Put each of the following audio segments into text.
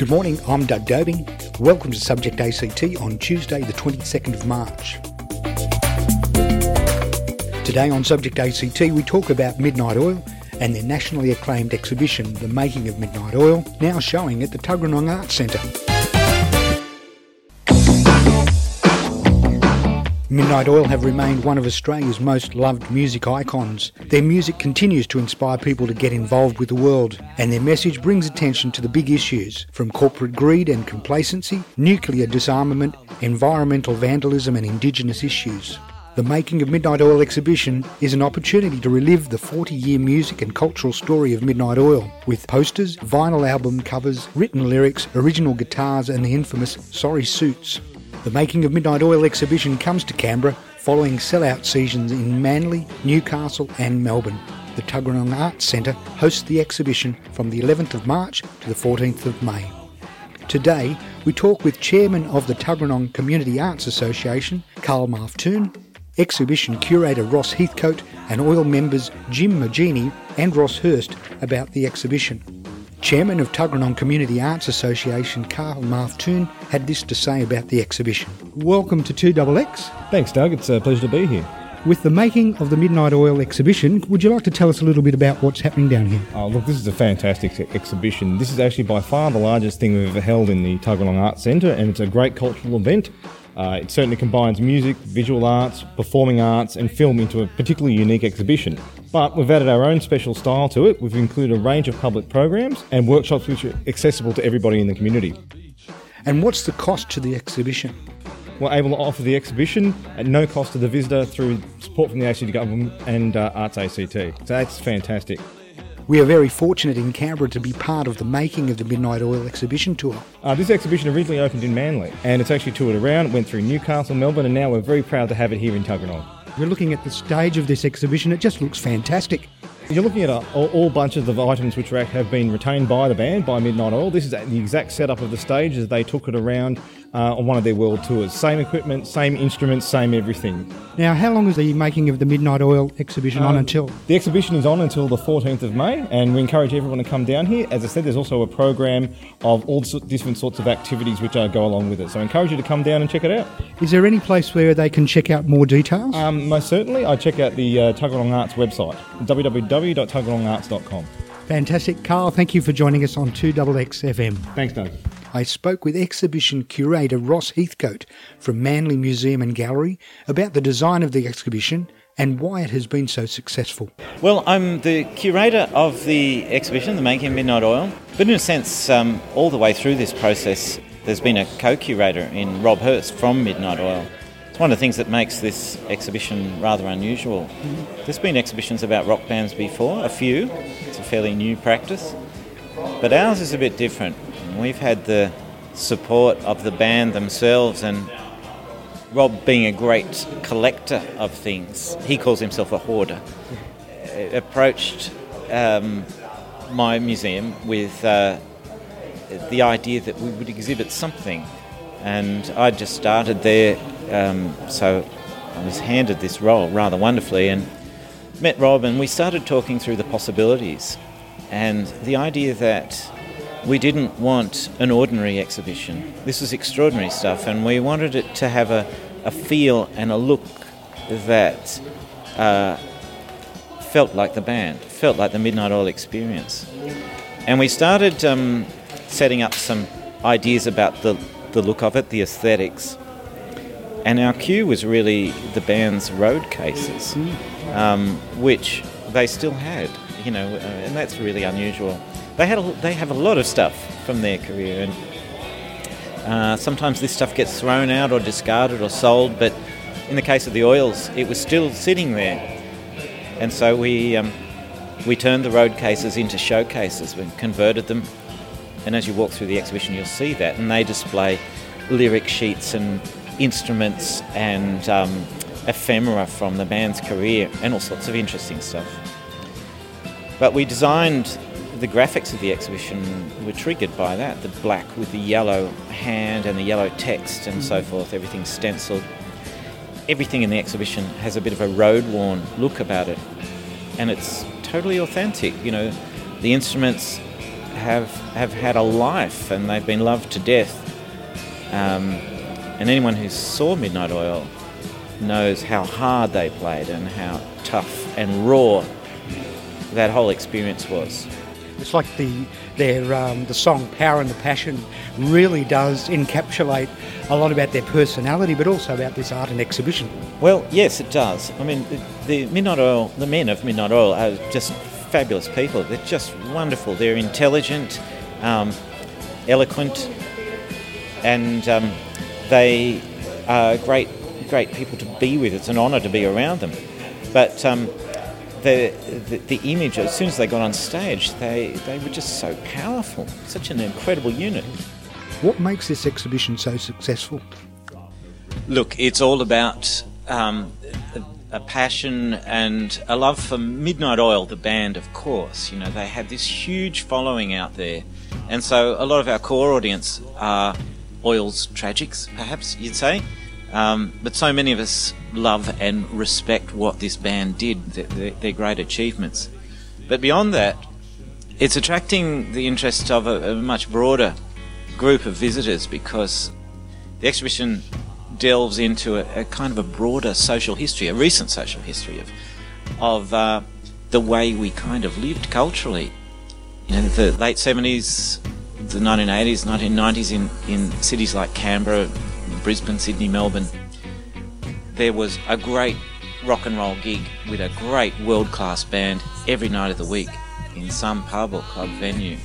Good morning, I'm Doug Dobing. Welcome to Subject ACT on Tuesday, the 22nd of March. Today on Subject ACT, we talk about Midnight Oil and their nationally acclaimed exhibition, The Making of Midnight Oil, now showing at the Tuggeranong Arts Centre. Midnight Oil have remained one of Australia's most loved music icons. Their music continues to inspire people to get involved with the world, and their message brings attention to the big issues from corporate greed and complacency, nuclear disarmament, environmental vandalism, and Indigenous issues. The Making of Midnight Oil exhibition is an opportunity to relive the 40 year music and cultural story of Midnight Oil with posters, vinyl album covers, written lyrics, original guitars, and the infamous Sorry Suits. The Making of Midnight Oil exhibition comes to Canberra following sellout seasons in Manly, Newcastle, and Melbourne. The Tuggeranong Arts Centre hosts the exhibition from the 11th of March to the 14th of May. Today, we talk with Chairman of the Tuggeranong Community Arts Association, Carl Marftoon, exhibition curator Ross Heathcote, and oil members Jim Moginie and Ross Hirst about the exhibition. Chairman of Tuggeranong Community Arts Association, Carl Marftoon, had this to say about the exhibition. Welcome to 2XX. Thanks, Doug. It's a pleasure to be here. With the making of the Midnight Oil exhibition, would you like to tell us a little bit about what's happening down here? Oh, look, this is a fantastic exhibition. This is actually by far the largest thing we've ever held in the Tuggeranong Arts Centre, and it's a great cultural event. Uh, it certainly combines music, visual arts, performing arts, and film into a particularly unique exhibition. But we've added our own special style to it. We've included a range of public programs and workshops which are accessible to everybody in the community. And what's the cost to the exhibition? We're able to offer the exhibition at no cost to the visitor through support from the ACT government and uh, Arts ACT. So that's fantastic. We are very fortunate in Canberra to be part of the making of the Midnight Oil exhibition tour. Uh, this exhibition originally opened in Manly and it's actually toured around, went through Newcastle, Melbourne, and now we're very proud to have it here in Tuggeranong. We're looking at the stage of this exhibition, it just looks fantastic. You're looking at a, all, all bunches of items which have been retained by the band, by Midnight Oil. This is the exact setup of the stage as they took it around uh, on one of their world tours. Same equipment, same instruments, same everything. Now, how long is the making of the Midnight Oil exhibition um, on until? The exhibition is on until the 14th of May, and we encourage everyone to come down here. As I said, there's also a program of all different sorts of activities which uh, go along with it. So I encourage you to come down and check it out. Is there any place where they can check out more details? Um, most certainly. I check out the uh, Tuggeranong Arts website, www.tuggeranongarts.com. Fantastic. Carl, thank you for joining us on 2XX FM. Thanks, Doug. I spoke with exhibition curator Ross Heathcote from Manly Museum and Gallery about the design of the exhibition and why it has been so successful. Well, I'm the curator of the exhibition, The Making of Midnight Oil, but in a sense, um, all the way through this process, there's been a co curator in Rob Hirst from Midnight Oil. It's one of the things that makes this exhibition rather unusual. There's been exhibitions about rock bands before, a few, it's a fairly new practice, but ours is a bit different. We've had the support of the band themselves and Rob being a great collector of things, he calls himself a hoarder, approached um, my museum with uh, the idea that we would exhibit something. And I just started there, um, so I was handed this role rather wonderfully and met Rob, and we started talking through the possibilities and the idea that we didn't want an ordinary exhibition. This was extraordinary stuff, and we wanted it to have a, a feel and a look that uh, felt like the band, felt like the Midnight Oil experience. And we started um, setting up some ideas about the, the look of it, the aesthetics. And our cue was really the band's road cases, um, which they still had, you know, uh, and that's really unusual they had a, they have a lot of stuff from their career, and uh, sometimes this stuff gets thrown out or discarded or sold. But in the case of the oils, it was still sitting there, and so we um, we turned the road cases into showcases. We converted them, and as you walk through the exhibition, you'll see that, and they display lyric sheets and instruments and um, ephemera from the band's career and all sorts of interesting stuff. But we designed the graphics of the exhibition were triggered by that the black with the yellow hand and the yellow text and so mm-hmm. forth, everything stenciled. Everything in the exhibition has a bit of a road worn look about it, and it's totally authentic. You know, the instruments have have had a life and they've been loved to death. Um, and anyone who saw Midnight Oil knows how hard they played and how tough and raw that whole experience was. It's like the their um, the song "Power and the Passion" really does encapsulate a lot about their personality, but also about this art and exhibition. Well, yes, it does. I mean, the, the Midnight Oil, the men of Midnight Oil, are just fabulous people. They're just wonderful. They're intelligent, um, eloquent, and um, they are great, great people to be with. It's an honour to be around them. But um, the, the, the image, as soon as they got on stage, they, they were just so powerful. Such an incredible unit. What makes this exhibition so successful? Look, it's all about um, a passion and a love for Midnight Oil, the band, of course. You know, they had this huge following out there. And so a lot of our core audience are Oil's tragics, perhaps you'd say. Um, but so many of us love and respect what this band did, their, their great achievements. But beyond that, it's attracting the interest of a, a much broader group of visitors because the exhibition delves into a, a, kind of a broader social history, a recent social history of of uh, the way we kind of lived culturally. You know, the late seventies, the nineteen eighties, nineteen nineties in in cities like Canberra, Brisbane, Sydney, Melbourne. There was a great rock and roll gig with a great world class band every night of the week in some pub or club venue.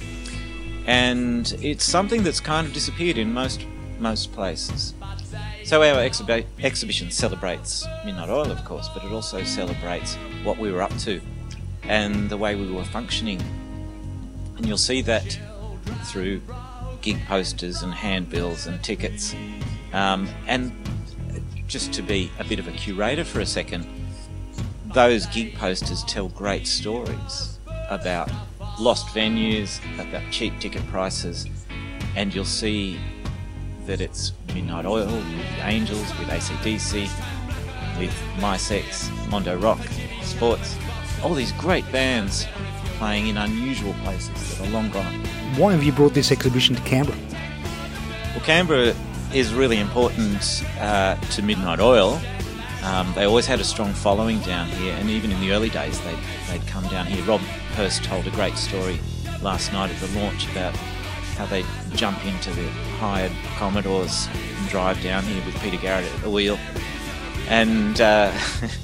And it's something that's kind of disappeared in most most places. So our exhibi- exhibition celebrates Midnight Oil, of course, but it also celebrates what we were up to and the way we were functioning. And you'll see that through gig posters and handbills and tickets. Um, and just to be a bit of a curator for a second, those gig posters tell great stories about lost venues, about cheap ticket prices, and you'll see that it's Midnight Oil, with the Angels, with ACDC, with Mi-Sex, Mondo Rock, Sports, all these great bands playing in unusual places that are long gone. Why have you brought this exhibition to Canberra? Well, Canberra is really important uh, to Midnight Oil. Um, they always had a strong following down here, and even in the early days, they'd, they'd come down here. Rob Hirst told a great story last night at the launch about how they jump into the hired Commodores and drive down here with Peter Garrett at the wheel, and uh,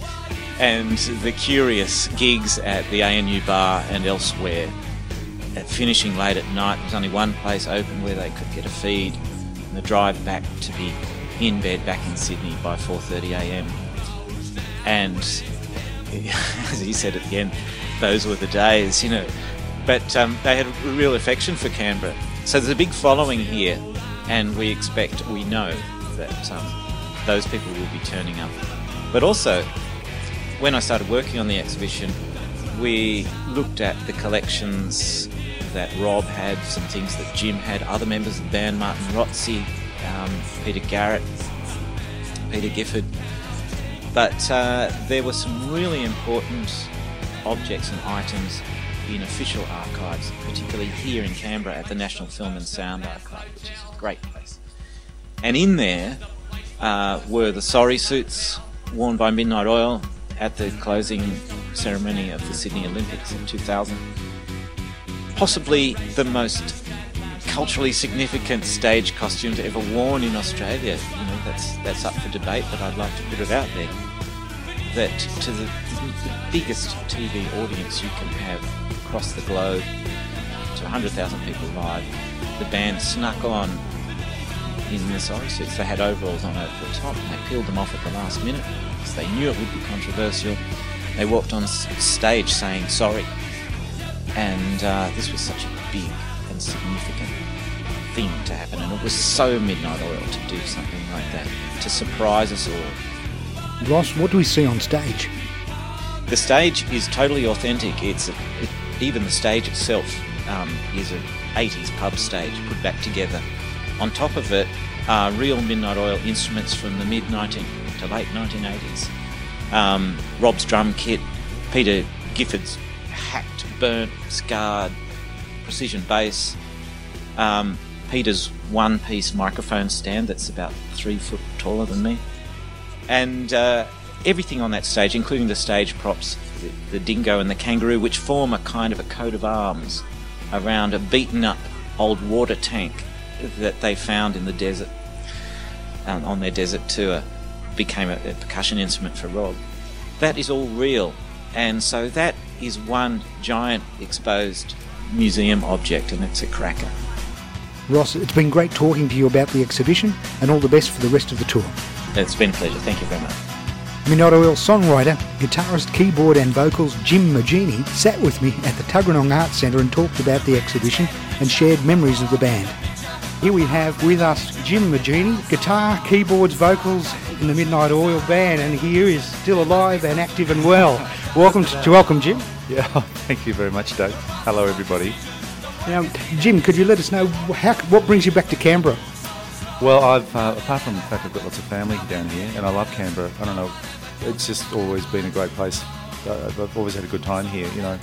and the curious gigs at the ANU bar and elsewhere. At finishing late at night, there's only one place open where they could get a feed, and the drive back to be in bed back in Sydney by 4:30 a.m. And as he said at the end, those were the days, you know. But um, they had a real affection for Canberra so there's a big following here, and we expect, we know that um, those people will be turning up. But also, when I started working on the exhibition, we looked at the collections that Rob had, some things that Jim had, other members of the band, Martin Rotsey, um, Peter Garrett, Peter Gifford. But uh, there were some really important objects and items in official archives, particularly here in Canberra at the National Film and Sound Archive, which is a great place. And in there uh, were the sorry suits worn by Midnight Oil at the closing ceremony of the Sydney Olympics in 2000. Possibly the most culturally significant stage costumes ever worn in Australia. You know, that's that's up for debate, but I'd like to put it out there that to the, the biggest TV audience you can have across the globe to 100,000 people live. The band snuck on in their sorry suits. They had overalls on over the top and they peeled them off at the last minute because they knew it would be controversial. They walked on stage saying sorry. And uh, this was such a big and significant thing to happen. And it was so Midnight Oil to do something like that, to surprise us all. Ross, what do we see on stage? The stage is totally authentic. It's it, even the stage itself um, is an 80s pub stage put back together. On top of it are real Midnight Oil instruments from the mid 19 to late 1980s. Um, Rob's drum kit, Peter Gifford's hacked, burnt, scarred precision bass. Um, Peter's one piece microphone stand that's about three foot taller than me. And uh, everything on that stage, including the stage props, the, the dingo and the kangaroo, which form a kind of a coat of arms around a beaten up old water tank that they found in the desert um, on their desert tour, became a, a percussion instrument for Rob. That is all real. And so that is one giant exposed museum object, and it's a cracker. Ross, it's been great talking to you about the exhibition and all the best for the rest of the tour. It's been a pleasure. Thank you very much. Midnight Oil songwriter, guitarist, keyboard and vocals Jim Moginie sat with me at the Tuggeranong Arts Centre and talked about the exhibition and shared memories of the band. Here we have with us Jim Moginie, guitar, keyboards, vocals in the Midnight Oil band, and here is still alive and active and well. Welcome to, to welcome, Jim. Yeah, thank you very much, Doug. Hello, everybody. Now, Jim, could you let us know how, what brings you back to Canberra? Well, I've uh, apart from the fact I've got lots of family down here, and I love Canberra. I don't know, it's just always been a great place. Uh, I've always had a good time here. You know,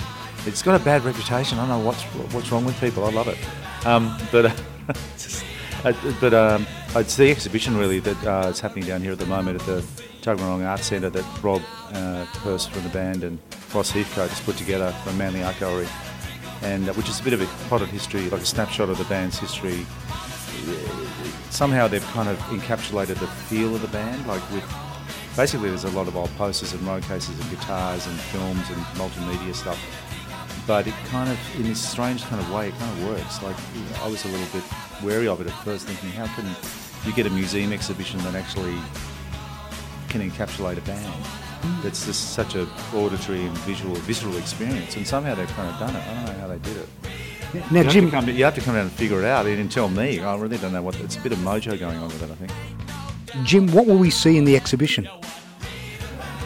it's got a bad reputation. I don't know what's what's wrong with people. I love it, um, but uh, just, uh, but um, it's the exhibition really that uh, is happening down here at the moment at the Tuggeranong Arts Centre that Rob uh, from the band and Ross Heathcote has put together from Manly Art Gallery, and uh, which is a bit of a potted history, like a snapshot of the band's history somehow they've kind of encapsulated the feel of the band, like with basically there's a lot of old posters and road cases and guitars and films and multimedia stuff. But it kind of, in this strange kind of way, it kind of works. Like I was a little bit wary of it at first, thinking, how can you get a museum exhibition that actually can encapsulate a band? That's just such a auditory and visual, visceral experience, and somehow they've kind of done it. I don't know how they did it. Now, you Jim, have, to come, you have to come down and figure it out and tell me. I really don't know what. It's a bit of mojo going on with it. I think. Jim, what will we see in the exhibition?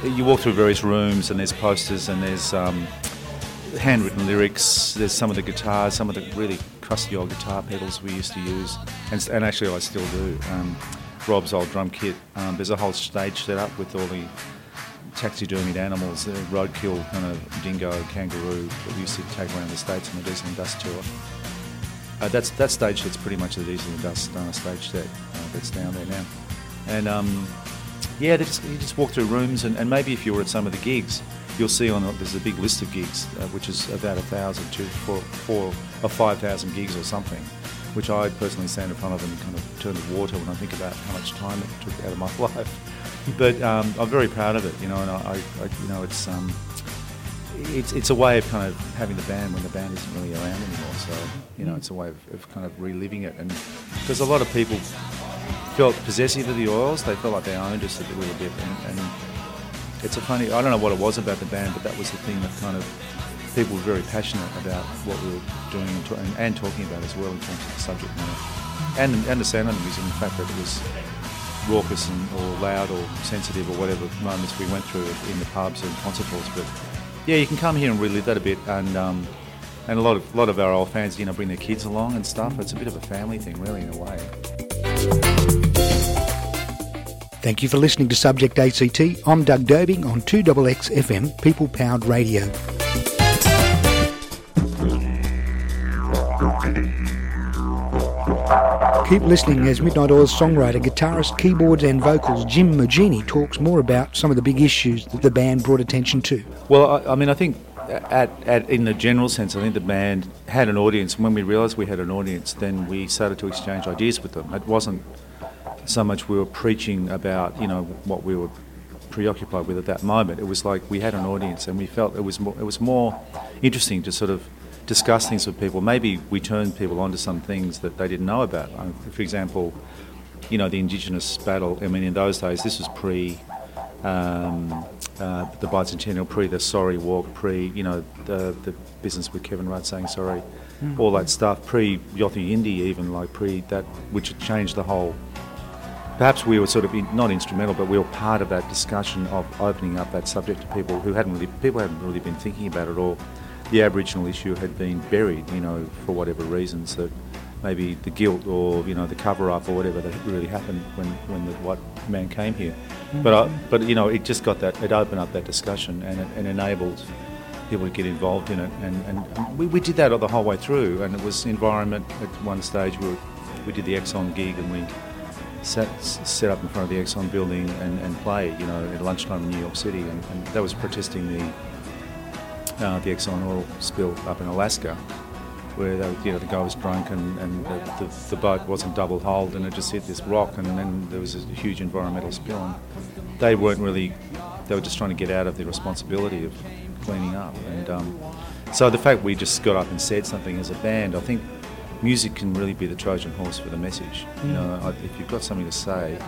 You walk through various rooms and there's posters and there's um, handwritten lyrics. There's some of the guitars, some of the really crusty old guitar pedals we used to use, and, and actually I still do. Um, Rob's old drum kit. Um, there's a whole stage set up with all the taxidermied animals, the roadkill kind of dingo, kangaroo that we used to take around the states on the Diesel and Dust tour. Uh, that's that stage set's pretty much the Diesel and Dust uh, stage set uh, that's down there now. And um, yeah, just, you just walk through rooms, and, and, maybe if you were at some of the gigs, you'll see on there's a big list of gigs, uh, which is about a thousand to four, four or five thousand gigs or something, which I personally stand in front of and kind of turn to water when I think about how much time it took out of my life but um, I'm very proud of it, you know, and I, I you know, it's um, it's it's a way of kind of having the band when the band isn't really around anymore. So you know, it's a way of, of kind of reliving it, and because a lot of people felt possessive of the oils, they felt like they owned us a little bit, and, and it's a funny. I don't know what it was about the band, but that was the thing that kind of people were very passionate about what we were doing and, and, and talking about as well in terms of the subject matter and and the sound of the music, the fact that it was raucous and, or loud or sensitive or whatever moments we went through in the pubs and concert halls. But yeah, you can come here and relive that a bit, and um, and a lot of lot of our old fans, you know, bring their kids along and stuff. It's a bit of a family thing, really, in a way. Thank you for listening to Subject ACT. I'm Doug Dobing on 2XX FM, People Powered Radio. Keep listening as Midnight Oil's songwriter, guitarist, keyboards and vocals Jim Moginie talks more about some of the big issues that the band brought attention to. Well, I, I mean, I think at, at, in the general sense, I think the band had an audience. When we realised we had an audience, then we started to exchange ideas with them. It wasn't so much we were preaching about, you know, what we were preoccupied with at that moment. It was like we had an audience, and we felt it was more, it was more interesting to sort of discuss things with people. Maybe we turn people onto some things that they didn't know about. Um, for example, you know, the Indigenous battle. I mean, in those days, this was pre um, uh, the bicentennial, pre the sorry walk, pre you know the the business with Kevin Rudd saying sorry, mm. all that stuff, pre Yothu Yindi, even like pre that, which changed the whole. Perhaps we were sort of in, not instrumental, but we were part of that discussion of opening up that subject to people who hadn't really people hadn't really been thinking about it all the Aboriginal issue had been buried, you know, for whatever reasons that maybe the guilt or you know the cover up or whatever that really happened when, when the white man came here. Mm-hmm. But I, but you know it just got that it opened up that discussion and it, it enabled people to get involved in it. And, and we, we did that all the whole way through. And it was environment. At one stage, we, were, we did the Exxon gig and we sat, set up in front of the Exxon building and, and played, you know, at lunchtime in New York City. And, and that was protesting the, uh, the Exxon oil spill up in Alaska where they, you know, the guy was drunk and, and the, the, the, boat wasn't double hulled and it just hit this rock and then there was a huge environmental spill and they weren't really, they were just trying to get out of the responsibility of cleaning up. And um, so the fact we just got up and said something as a band, I think music can really be the Trojan horse for the message. Mm. You know, if you've got something to say,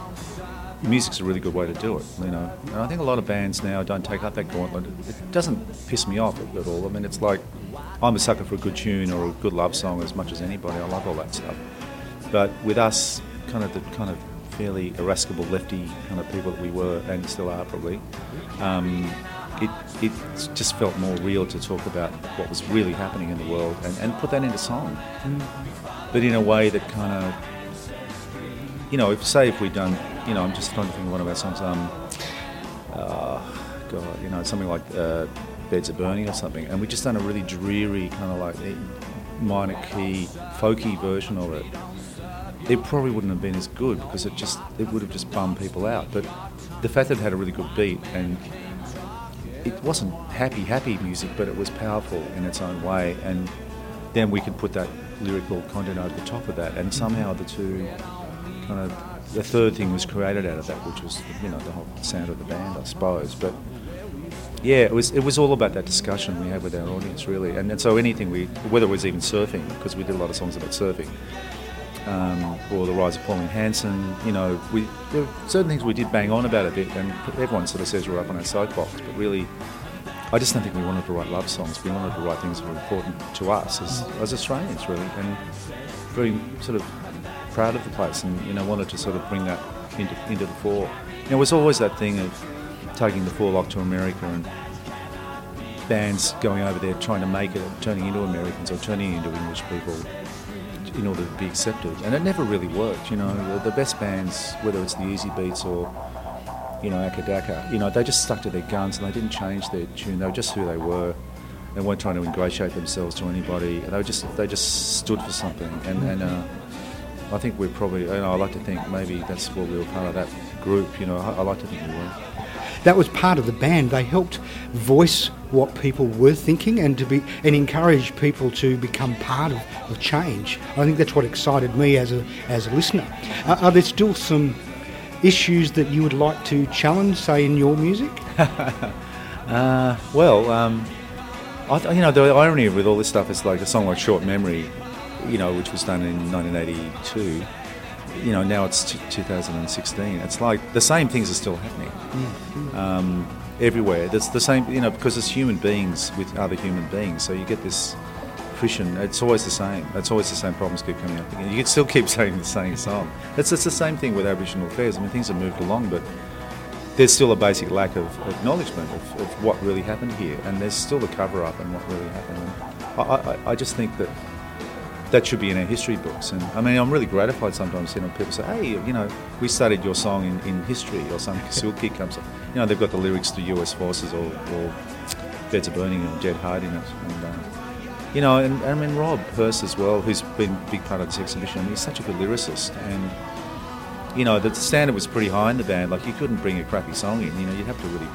music's a really good way to do it. You know, and I think a lot of bands now don't take up that gauntlet. It doesn't piss me off at all. I mean, it's like I'm a sucker for a good tune or a good love song as much as anybody. I love all that stuff. But with us, kind of the kind of fairly irascible lefty kind of people that we were and still are probably, um, it, it just felt more real to talk about what was really happening in the world and, and put that into song. Mm. But in a way that kind of, you know, if say if we'd done, you know, I'm just trying to think of one of our songs, um, uh, God, you know, something like uh, Beds Are Burning or something, and we just done a really dreary kind of like minor key, folky version of it. It probably wouldn't have been as good because it just it would have just bummed people out. But the fact that it had a really good beat and it wasn't happy, happy music, but it was powerful in its own way. And then we could put that lyrical content over the top of that, and somehow the two kind of the third thing was created out of that, which was you know the whole sound of the band, I suppose. But yeah, it was it was all about that discussion we had with our audience, really. And, and so anything we, whether it was even surfing, because we did a lot of songs about surfing, um, or the rise of Pauline Hanson. You know, we there were certain things we did bang on about a bit, and everyone sort of says we're up on our soapbox, but really, I just don't think we wanted to write love songs. We wanted to write things that were important to us as, as Australians, really, and very sort of proud of the place, and you know, wanted to sort of bring that into into the fore. You know, it was always that thing of taking the four lock to America and bands going over there trying to make it, turning into Americans or turning into English people in order to be accepted. And it never really worked, you know. The, best bands, whether it's the Easybeats or, you know, Acca Dacca, you know, they just stuck to their guns and they didn't change their tune. They were just who they were. They weren't trying to ingratiate themselves to anybody. They just they just stood for something. And, and uh, I think we're probably, you know, I like to think maybe that's what we were part of that group. You know, I, I like to think we were that was part of the band. They helped voice what people were thinking and to be and encourage people to become part of, of change. I think that's what excited me as a as a listener. Uh, are there still some issues that you would like to challenge, say, in your music? uh, well, um, I, you know, the irony with all this stuff is like a song like "Short Memory," you know, which was done in 1982 you know, now it's t- 2016. It's like the same things are still happening mm. um, everywhere. It's the same, you know, because it's human beings with other human beings. So you get this friction. It's always the same. It's always the same problems keep coming up again. You can still keep saying the same song. It's, it's the same thing with Aboriginal affairs. I mean, things have moved along, but there's still a basic lack of acknowledgement of, of what really happened here, and there's still the cover up and what really happened. And I, I, I just think that that should be in our history books. And I mean, I'm really gratified sometimes, you know, people say, hey, you know, we studied your song in, in history or some Silky comes up. You know, they've got the lyrics to US Forces or, or Beds of Burning or Dead Heart in it. And, um, you know, and, and, I mean, Rob Hirst as well, who's been a big part of this exhibition, I mean, he's such a good lyricist. And, you know, the standard was pretty high in the band. Like, you couldn't bring a crappy song in, you know, you'd have to really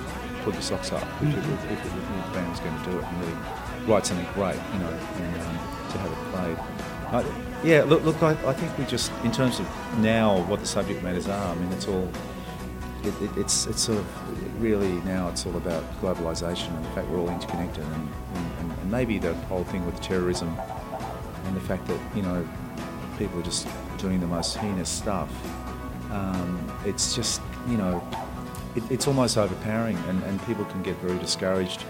put your socks up if, if, if, if the band was going to do it and really write something great, you know, and, um, to have it played. Uh, yeah, look, look I, I, think we just, in terms of now what the subject matters are, I mean, it's all, it, it, it's, it's sort of really now it's all about globalisation and the fact we're all interconnected and, and, and maybe the whole thing with terrorism and the fact that, you know, people are just doing the most heinous stuff. Um, it's just, you know, it, it's almost overpowering and, and people can get very discouraged,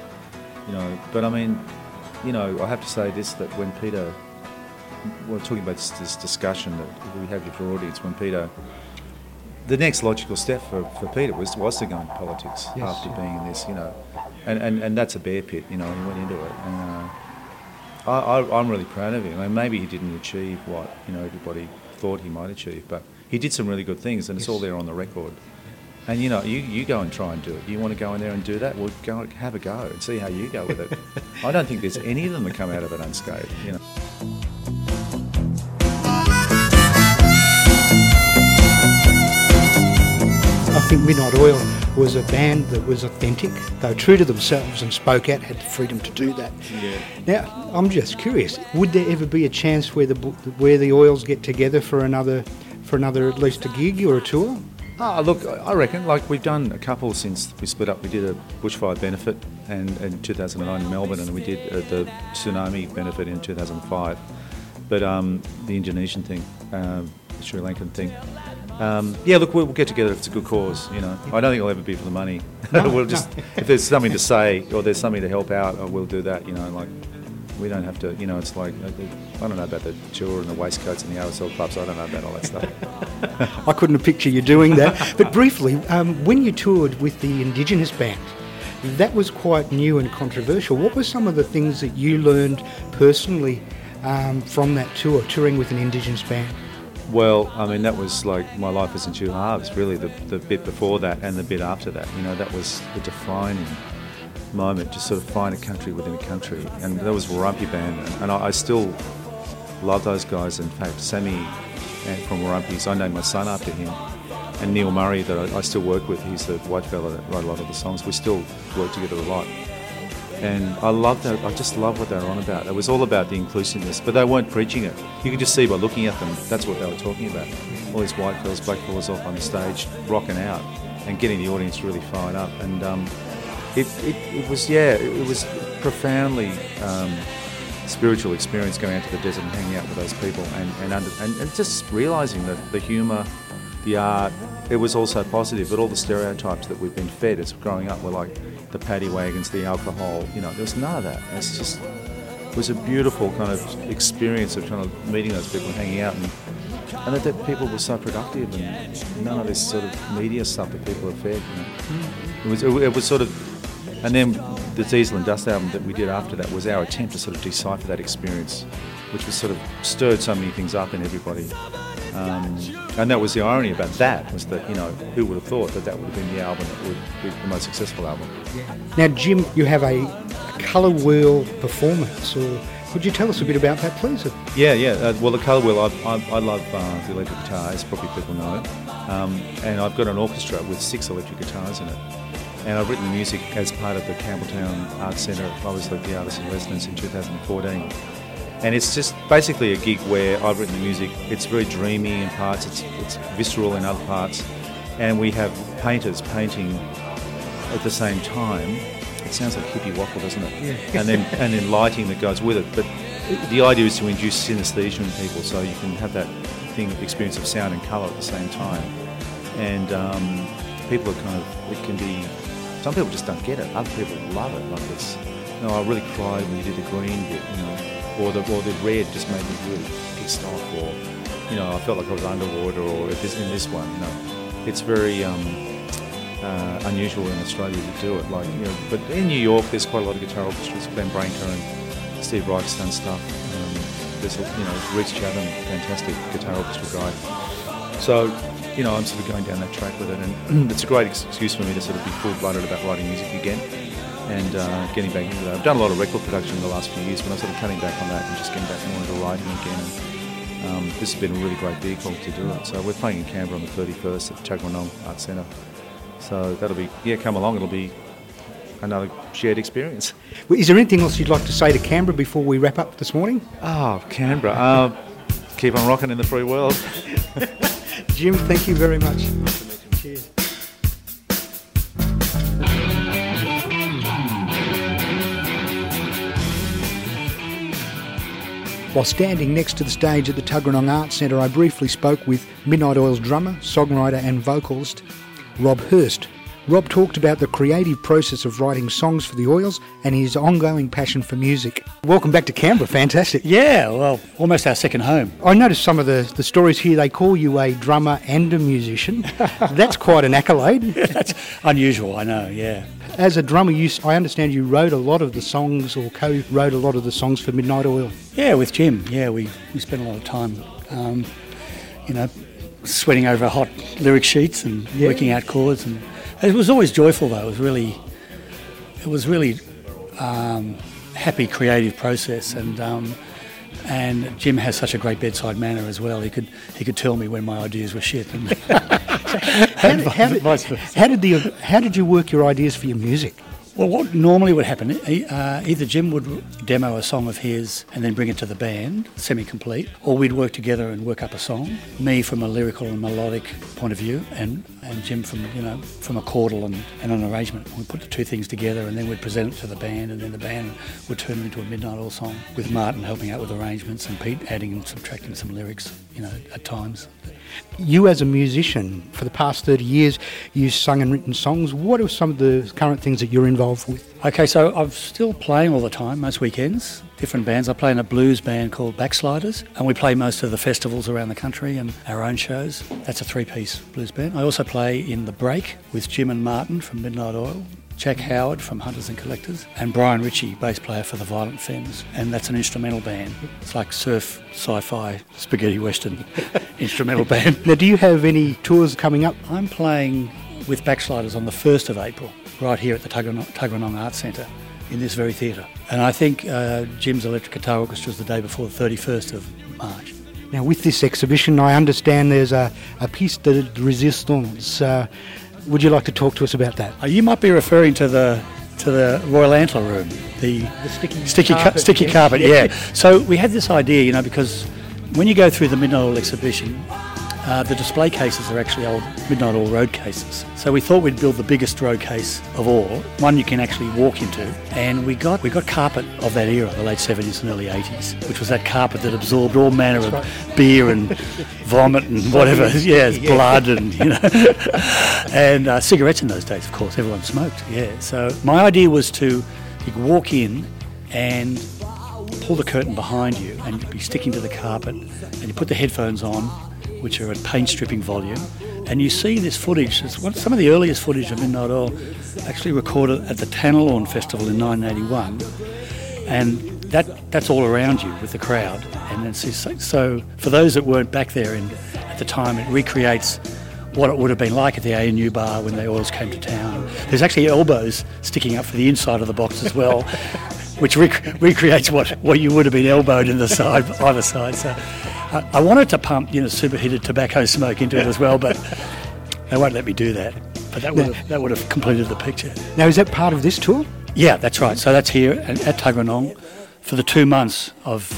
you know. But I mean, you know, I have to say this that when Peter we're talking about this, this, discussion that we have with your audience when Peter. The next logical step for, for Peter was was to go into politics yes, after yeah. being in this, you know, and, and, and that's a bear pit, you know. He went into it, and uh, I, I, am really proud of him. I mean, maybe he didn't achieve what you know everybody thought he might achieve, but he did some really good things, and yes. it's all there on the record. And you know, you, you go and try and do it. You want to go in there and do that? Well, go have a go and see how you go with it. I don't think there's any of them that come out of it unscathed. You know. I think Midnight Oil was a band that was authentic. They were true to themselves and spoke out, had the freedom to do that. Yeah. Now, I'm just curious: would there ever be a chance where the where the Oils get together for another for another at least a gig or a tour? Ah, look, I reckon like we've done a couple since we split up. We did a bushfire benefit and in 2009 in Melbourne, and we did uh, the tsunami benefit in 2005. But um, the Indonesian thing, um, the Sri Lankan thing. Um, yeah, look, we'll, we'll get together if it's a good cause. You know, I don't think it'll ever be for the money. we'll just if there's something to say or there's something to help out, uh, we'll do that. You know, like we don't have to. You know, it's like I don't know about the tour and the waistcoats and the RSL clubs. I don't know about all that stuff. I couldn't picture you doing that. but briefly, um, when you toured with the Indigenous band, that was quite new and controversial. What were some of the things that you learned personally um, from that tour, touring with an Indigenous band? Well, I mean, that was like my life was in two halves, really, the, the bit before that and the bit after that. You know, that was the defining moment to sort of find a country within a country. And that was Warumpi Band. And, I, I, still love those guys. In fact, Sammy from Warumpi, I named my son after him. And Neil Murray, that I, I still work with, he's the white fella that wrote a lot of the songs. We still work together a lot. And I love that. I just love what they were on about. It was all about the inclusiveness, but they weren't preaching it. You could just see by looking at them, that's what they were talking about. All these white fellas, black fellas off on the stage, rocking out, and getting the audience really fired up. And um, it, it, it, was, yeah, it was profoundly um, spiritual experience going out to the desert and hanging out with those people, and and, under, and, and just realizing that the humour, the art, it was also positive, but all the stereotypes that we've been fed as growing up were like the paddy wagons, the alcohol. You know, there's none of that. It's just it was a beautiful kind of experience of trying to meeting those people and hanging out, and and that, that people were so productive, and none of this sort of media stuff that people are fed. You know. It was it, it was sort of, and then the Diesel and Dust album that we did after that was our attempt to sort of decipher that experience, which was sort of stirred so many things up in everybody. Um, and that was the irony about that was that you know who would have thought that that would have been the album that would be the most successful album. Now, Jim, you have a, a colour wheel performance, or could you tell us a bit about that, please? Yeah, yeah. Uh, well, the colour wheel, I, I, I love uh, the electric guitar, as probably people know, um, and I've got an orchestra with six electric guitars in it. And I've written the music as part of the Campbelltown Arts Centre. I was the artist in residence in 2014 and it's just basically a gig where I've written the music. It's very dreamy in parts, it's, it's visceral in other parts, and we have painters painting at the same time. It sounds like hippie waffle, doesn't it? Yeah. and then and then lighting that goes with it. But the idea is to induce synesthesia in people, so you can have that thing experience of sound and colour at the same time. And um, people are kind of it can be. Some people just don't get it. Other people love it. Like it's. You know, I really cried when you did the green bit. You know, or the or the red just made me really pissed off, or you know, I felt like I was underwater, or this in this one, you know, it's very um, uh, unusual in Australia to do it. Like you know, but in New York, there's quite a lot of guitar orchestras. Glenn Branca and Steve Reich's done stuff. Um, there's you know Rhys Chatham, fantastic guitar orchestra guy. So you know, I'm sort of going down that track with it, and it's a great excuse for me to sort of be full-blooded about writing music again and uh, getting back into that. I've done a lot of record production in the last few years, but I'm sort of cutting back on that and just getting back more into writing again. And, um, this has been a really great vehicle to do it. So we're playing in Canberra on the 31st at Tuggeranong Arts Centre. So that'll be, yeah, come along. It'll be another shared experience. Is there anything else you'd like to say to Canberra before we wrap up this morning? Oh, Canberra. Uh, keep on rocking in the free world. Jim, thank you very much. While standing next to the stage at the Tuggeranong Arts Centre, I briefly spoke with Midnight Oil's drummer, songwriter, and vocalist, Rob Hirst. Rob talked about the creative process of writing songs for the Oils and his ongoing passion for music. Welcome back to Canberra, fantastic. Yeah, well, almost our second home. I noticed some of the, the stories here, they call you a drummer and a musician. That's quite an accolade. That's unusual, I know, yeah. As a drummer, you, I understand you wrote a lot of the songs or co wrote a lot of the songs for Midnight Oil. Yeah, with Jim. Yeah, we, we spent a lot of time, um, you know, sweating over hot lyric sheets and Yeah. working out chords. And it was always joyful though. It was really, it was really um, happy, creative process. And um, and Jim has such a great bedside manner as well. He could he could tell me when my ideas were shit. And How how, did, Vice how did the how did you work your ideas for your music? Well, what normally would happen, uh, either Jim would demo a song of his and then bring it to the band, semi-complete, or we'd work together and work up a song. Me from a lyrical and melodic point of view, and, and Jim from you know from a chordal and, and an arrangement. We'd put the two things together, and then we'd present it to the band, and then the band would turn it into a Midnight Oil song with Martin helping out with arrangements and Pete adding and subtracting some lyrics, you know, at times. You, as a musician, for the past 30 years, you've sung and written songs. What are some of the current things that you're involved with? Okay, so I'm still playing all the time, most weekends, different bands. I play in a blues band called Backsliders, and we play most of the festivals around the country and our own shows. That's a three piece blues band. I also play in The Break with Jim and Martin from Midnight Oil. Jack Howard from Hunters and Collectors, and Brian Ritchie, bass player for the Violent Femmes, and that's an instrumental band. It's like surf, sci-fi, spaghetti western instrumental band. Now, do you have any tours coming up? I'm playing with Backsliders on the 1st of April, right here at the Tuggeranong, Tuggeranong Arts Centre in this very theatre. And I think uh, Jim's Electric Guitar Orchestra is the day before the 31st of March. Now, with this exhibition, I understand there's a, a piece de resistance. Uh, would you like to talk to us about that? Uh, you might be referring to the to the Royal Antler Room, the, sticky sticky ca- carpet, sticky yeah. carpet. Yeah. So we had this idea, you know, because when you go through the Midnight Oil exhibition, uh, the display cases are actually old Midnight Oil road cases. So we thought we'd build the biggest road case of all, one you can actually walk into. And we got we got carpet of that era, the late 70s and early 80s, which was that carpet that absorbed all manner of beer and vomit and whatever, yeah, it's blood and you know, and uh, cigarettes in those days. Of course, everyone smoked. Yeah. So my idea was to walk in and pull the curtain behind you and you'd be sticking to the carpet and you put the headphones on which are at paint stripping volume and you see this footage it's one, some of the earliest footage of Midnight Oil actually recorded at the Tanelorn Festival in 1981 and that that's all around you with the crowd and then so, so for those that weren't back there in, at the time it recreates what it would have been like at the ANU bar when the oils came to town. There's actually elbows sticking up for the inside of the box as well, which rec- recreates what, what you would have been elbowed in the side either side. So I, I wanted to pump you know superheated tobacco smoke into it as well, but they won't let me do that. But that would have, that would have completed the picture. Now, is that part of this tour? Yeah, that's right. So that's here at, at Tuggeranong for the two months of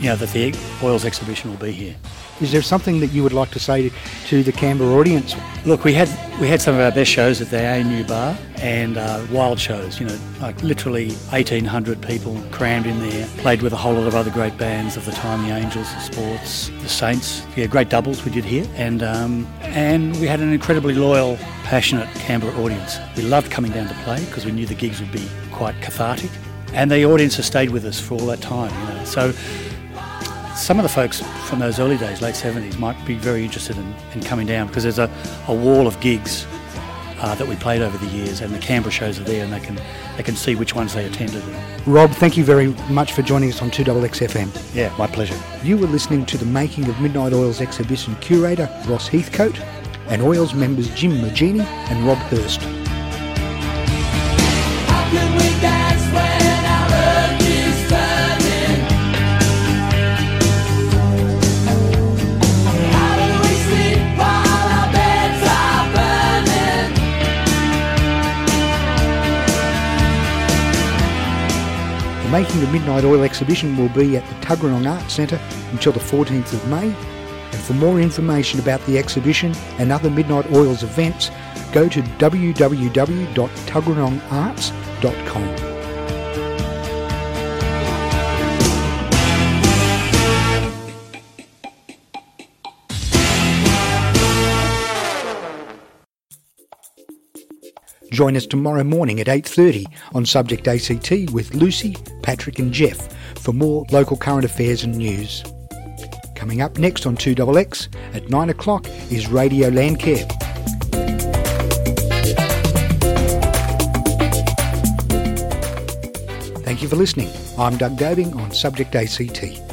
you know that the oils exhibition will be here. Is there something that you would like to say to the Canberra audience? Look, we had we had some of our best shows at the ANU bar and uh, wild shows. You know, like literally 1,800 people crammed in there. Played with a whole lot of other great bands of the time: the Angels, the Sports, the Saints. Yeah, great doubles we did here, and um, and we had an incredibly loyal, passionate Canberra audience. We loved coming down to play because we knew the gigs would be quite cathartic, and the audience has stayed with us for all that time. You know, so some of the folks from those early days, late 70s, might be very interested in, in coming down because there's a, a wall of gigs uh, that we played over the years, and the Canberra shows are there, and they can they can see which ones they attended. Rob, thank you very much for joining us on 2XXFM. Yeah, my pleasure. You were listening to the Making of Midnight Oil's exhibition curator, Ross Heathcote, and Oils members Jim Moginie and Rob Hirst. Making the Midnight Oil exhibition will be at the Tuggeranong Arts Centre until the 14th of May. And for more information about the exhibition and other Midnight Oils events, go to www.tuggeranongarts.com. Join us tomorrow morning at 8:30 on Subject ACT with Lucy, Patrick and Jeff for more local current affairs and news. Coming up next on 2XX at 9 o'clock is Radio Landcare. Thank you for listening. I'm Doug Dobing on Subject ACT.